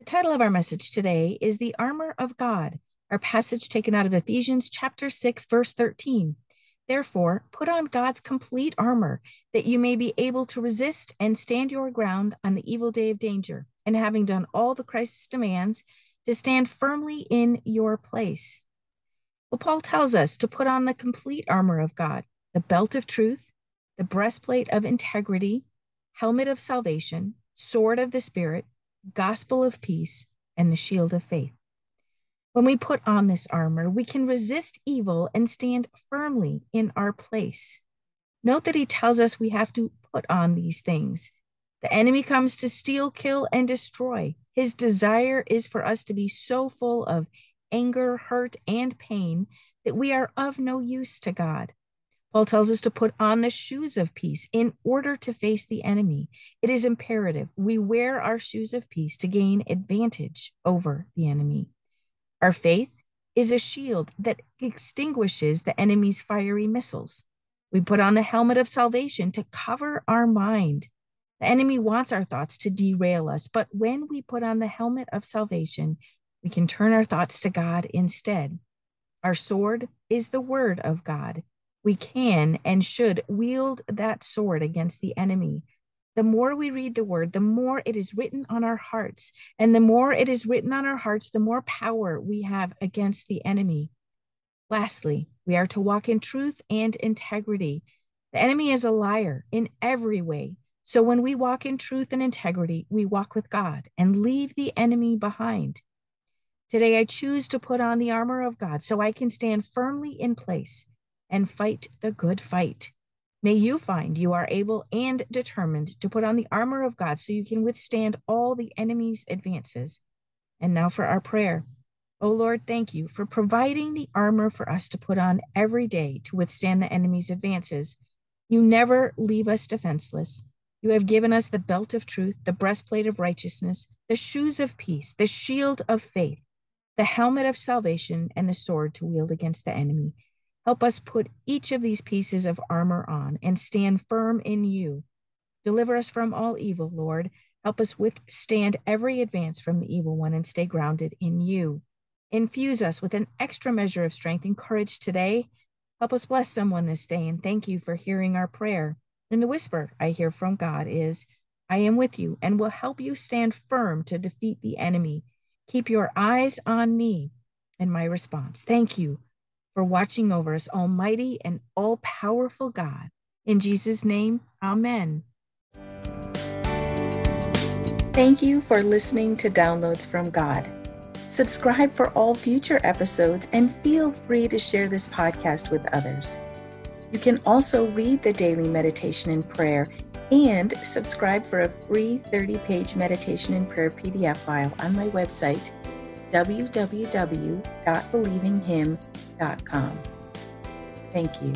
The title of our message today is The Armor of God, our passage taken out of Ephesians chapter 6, verse 13. Therefore, put on God's complete armor, that you may be able to resist and stand your ground on the evil day of danger, and having done all the crisis demands, to stand firmly in your place. Well, Paul tells us to put on the complete armor of God, the belt of truth, the breastplate of integrity, helmet of salvation, sword of the Spirit, gospel of peace, and the shield of faith. When we put on this armor, we can resist evil and stand firmly in our place. Note that he tells us we have to put on these things. The enemy comes to steal, kill, and destroy. His desire is for us to be so full of anger, hurt, and pain that we are of no use to God. Paul tells us to put on the shoes of peace in order to face the enemy. It is imperative we wear our shoes of peace to gain advantage over the enemy. Our faith is a shield that extinguishes the enemy's fiery missiles. We put on the helmet of salvation to cover our mind. The enemy wants our thoughts to derail us, but when we put on the helmet of salvation, we can turn our thoughts to God instead. Our sword is the word of God we can and should wield that sword against the enemy. The more we read the word, the more it is written on our hearts. And the more it is written on our hearts, the more power we have against the enemy. Lastly, we are to walk in truth and integrity. The enemy is a liar in every way. So when we walk in truth and integrity, we walk with God and leave the enemy behind. Today, I choose to put on the armor of God so I can stand firmly in place and fight the good fight. May you find you are able and determined to put on the armor of God so you can withstand all the enemy's advances. And now for our prayer. Oh Lord, thank you for providing the armor for us to put on every day to withstand the enemy's advances. You never leave us defenseless. You have given us the belt of truth, the breastplate of righteousness, the shoes of peace, the shield of faith, the helmet of salvation, and the sword to wield against the enemy. Help us put each of these pieces of armor on and stand firm in you. Deliver us from all evil, Lord. Help us withstand every advance from the evil one and stay grounded in you. Infuse us with an extra measure of strength and courage today. Help us bless someone this day and thank you for hearing our prayer. And the whisper I hear from God is, I am with you and will help you stand firm to defeat the enemy. Keep your eyes on me. And my response, thank you for watching over us, Almighty and all powerful God. In Jesus' name, Amen. Thank you for listening to Downloads from God. Subscribe for all future episodes and feel free to share this podcast with others. You can also read the daily meditation and prayer and subscribe for a free 30 page meditation and prayer PDF file on my website www.believinghim.com. Thank you.